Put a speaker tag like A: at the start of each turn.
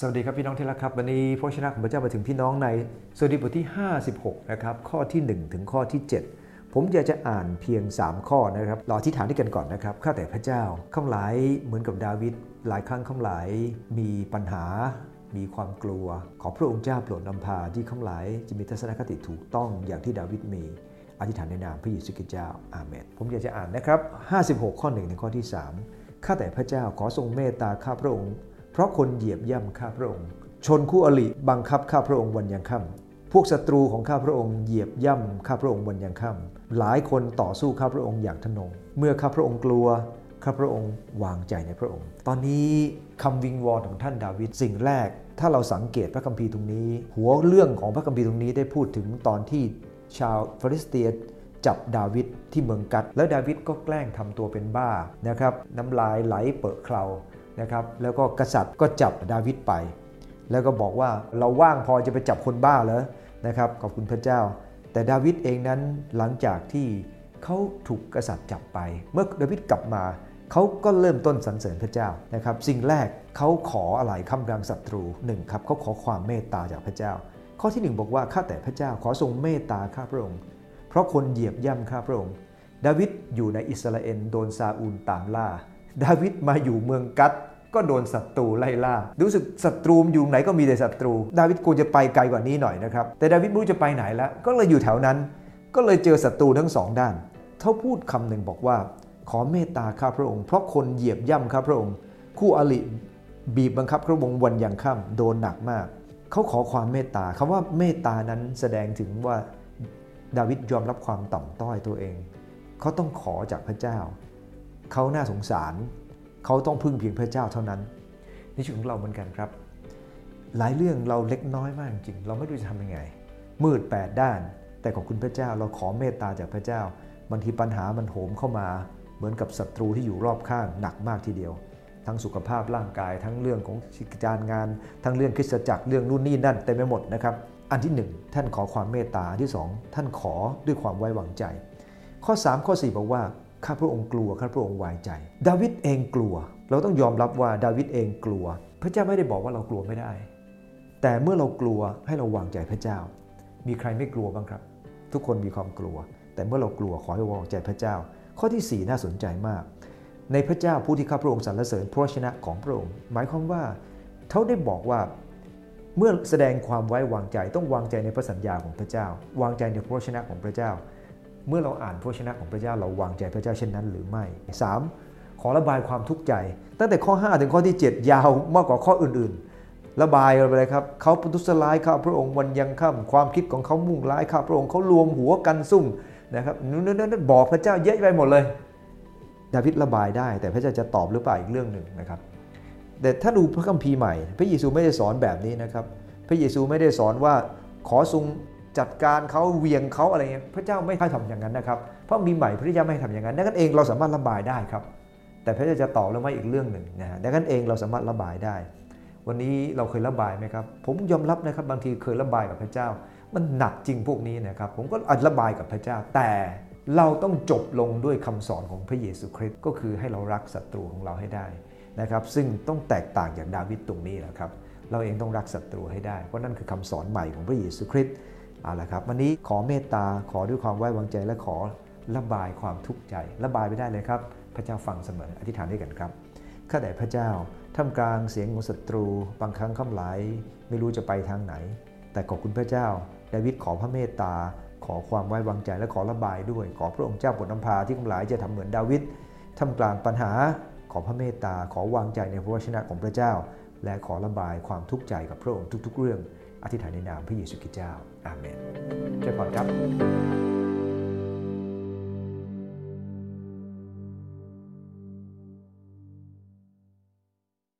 A: สวัสดีครับพี่น้องที่รักครับ วันนี้พระชนะของพระเจ้ามาถึงพี่น้องในสดุดีบทที่ 56 นะครับ ข้อที่ 1 ถึงข้อที่ 7 ผมอยากจะอ่านเพียง 3 ข้อนะครับรอที่ฐานที่กันก่อนนะครับ ข้าแต่พระเจ้าข้างหลายเหมือนกับดาวิดหลายครั้งข้างหลายมีปัญหา มีความกลัว ขอพระองค์เจ้าโปรดนำพาที่ข้างหลายจะมีทัศนคติถูกต้องอย่างที่ดาวิดมีอธิษฐานในนามพระเยซูคริสต์เจ้าอาเมนผมอยากจะอ่านนะครับ 56 ข้อ1ถึงข้อที่ 3 ข้าแต่พระเจ้าขอทรงเมตตาข้าพระองค์ เพราะคนเหยียบย่ำข้าพระองค์ ชนคู่อริบังคับข้าพระองค์วันยังค่ำพวกศัตรูของข้าพระองค์เหยียบย่ำข้าพระองค์วันยังค่ำหลายคนต่อสู้ข้าพระองค์อย่างทนง เมื่อข้าพระองค์กลัวข้าพระองค์วางใจในพระองค์ ตอนนี้คำวิงวอนของท่านดาวิดสิ่งแรก ถ้าเราสังเกตพระคัมภีร์ตรงนี้ หัวเรื่องของพระคัมภีร์ตรงนี้ได้พูดถึงตอนที่ชาวฟิลิสเตียจับดาวิดที่เมืองกัด แล้วดาวิดก็แกล้งทำตัวเป็นบ้านะครับน้ำลายไหลเปิดเคลา นะครับแล้วก็กษัตริย์ก็จับดาวิดไป แล้วก็บอกว่าเราว่างพอจะไปจับคนบ้าแล้วนะครับขอบคุณพระเจ้า แต่ดาวิดเองนั้นหลังจากที่เขาถูกกษัตริย์จับไป เมื่อดาวิดกลับมาเขาก็เริ่มต้นสรรเสริญพระเจ้านะครับสิ่งแรกเขาขออะไรคำกลางศัตรูหนึ่งครับเขาขอความเมตตาจากพระเจ้า ข้อที่หนึ่งบอกว่าข้าแต่พระเจ้าขอทรงเมตตาข้าพระองค์ เพราะคนเหยียบย่ำข้าพระองค์ ดาวิดอยู่ในอิสราเอลโดนซาอูลตามล่า ดาวิดมาอยู่เมืองกัด ก็โดนศัตรูไล่ล่า รู้สึกศัตรูอยู่ไหนก็มีแต่ศัตรู ดาวิดควรจะไปไกลกว่านี้หน่อยนะครับ แต่ดาวิดไม่รู้จะไปไหนแล้ว ก็เลยอยู่แถวนั้น ก็เลยเจอศัตรูทั้งสองด้าน เขาพูดคำหนึ่งบอกว่า ขอเมตตาข้าพระองค์ เพราะคนเหยียบย่ำข้าพระองค์ คู่อริบีบบังคับพระองค์วันยังค่ำโดนหนักมาก เขาขอความเมตตาคำว่าเมตตานั้นแสดงถึงว่าดาวิดยอมรับความต่ำต้อยตัวเอง เขาต้องขอจากพระเจ้า เขาน่าสงสาร เขาต้องพึ่งเพียงพระเจ้าเท่านั้น ในชีวิตของเราเหมือนกันครับ หลายเรื่องเราเล็กน้อยมากจริง เราไม่รู้จะทำยังไง มืดแปดด้าน แต่ขอบคุณพระเจ้าเราขอเมตตาจากพระเจ้าบางทีปัญหามันโหมเข้ามา เหมือนกับศัตรูที่อยู่รอบข้างหนักมากทีเดียว ทั้งสุขภาพร่างกาย ทั้งเรื่องของการงาน ทั้งเรื่องคริสตจักรเรื่องนู่นนี่นั่นเต็มไปหมดนะครับอันที่หนึ่งท่านขอความเมตตาอันที่สองท่านขอด้วยความไว้วางใจ ข้อ 3 ข้อ 4 บอกว่า ข้าพระองค์กลัวข้าพระองค์ไว้ใจ ดาวิดเองกลัว เราต้องยอมรับว่าดาวิดเองกลัว พระเจ้าไม่ได้บอกว่าเรากลัวไม่ได้ แต่เมื่อเรากลัวให้เราวางใจพระเจ้า มีใครไม่กลัวบ้างครับ ทุกคนมีความกลัว แต่เมื่อเรากลัวขอให้วางใจพระเจ้า ข้อที่ 4 น่าสนใจมาก ในพระเจ้าผู้ที่ข้าพระองค์สรรเสริญพระชนะของพระองค์ หมายความว่าเขาได้บอกว่าเมื่อแสดงความไว้วางใจต้องวางใจในพระสัญญาของพระเจ้า วางใจในพระชนะของพระเจ้า เมื่อเราอ่านพระวจนะของพระเจ้าเราวางใจพระเจ้าเช่นนั้นหรือไม่ 3. ขอระบายความทุกข์ใจ ตั้งแต่ข้อ 5 ถึงข้อที่ 7 ยาวมากกว่าข้ออื่นๆ ระบายไปเลยครับเขาปทุสลายข้าพระองค์วันยังค่ำความคิดของเขามุ่งร้ายข้าพระองค์เขารวมหัวกันซุ่มนะครับนั่นบอกพระเจ้าเยอะไปหมดเลย ดาวิดระบายได้ แต่พระเจ้าจะตอบหรือเปล่าอีกเรื่องหนึ่งนะครับแต่ถ้าดูพระคัมภีร์ใหม่ พระเยซูไม่ได้สอนแบบนี้นะครับ พระเยซูไม่ได้สอนว่าขอทรง จัดการเขาเวียงเขาอะไรเงี้ยพระเจ้าไม่ให้ทำอย่างนั้นนะครับ เพราะมีใหม่พระเจ้าไม่ให้ทำอย่างนั้นดังนั้นเองเราสามารถระบายได้ครับ แต่พระเจ้าจะตอบหรือไม่อีกเรื่องหนึ่งนะดังนั้นเองเราสามารถระบายได้ วันนี้เราเคยระบายไหมครับ ผมยอมรับนะครับบางทีเคยระบายกับพระเจ้า มันหนักจริงพวกนี้นะครับ ผมก็อาจระบายกับพระเจ้า แต่เราต้องจบลงด้วยคำสอนของพระเยซูคริสต์ก็คือให้เรารักศัตรูของเราให้ได้นะครับ ซึ่งต้องแตกต่างจากดาวิดตรงนี้แหละครับเราเองต้องรักศัตรูให้ได้ เพราะนั่นคือคำสอนใหม่ของพระเยซูคริสต์ เอาละครับ วันนี้ขอเมตตาขอด้วยความไว้วางใจและขอระบายความทุกข์ใจ ระบายไปได้เลยครับ พระเจ้าฟังเสมออธิษฐานด้วยกันครับข้าแต่พระเจ้าท่ามกลางเสียงของศัตรู บางครั้งคำหลไม่รู้จะไปทางไหน แต่ขอบคุณพระเจ้าดาวิดขอพระเมตตา ขอความไว้วางใจและขอระบายด้วย ขอพระองค์เจ้าโปรดนำพาที่คำหลจะทำเหมือนดาวิดท่ามกลางปัญหา ขอพระเมตตา ขอวางใจในพระวจนะของพระเจ้า และขอระบายความทุกข์ใจกับพระองค์ทุก ๆ เรื่อง อธิษฐานในนามพระเยซูคริสต์เจ้า อาเมนเจ้าพรครับ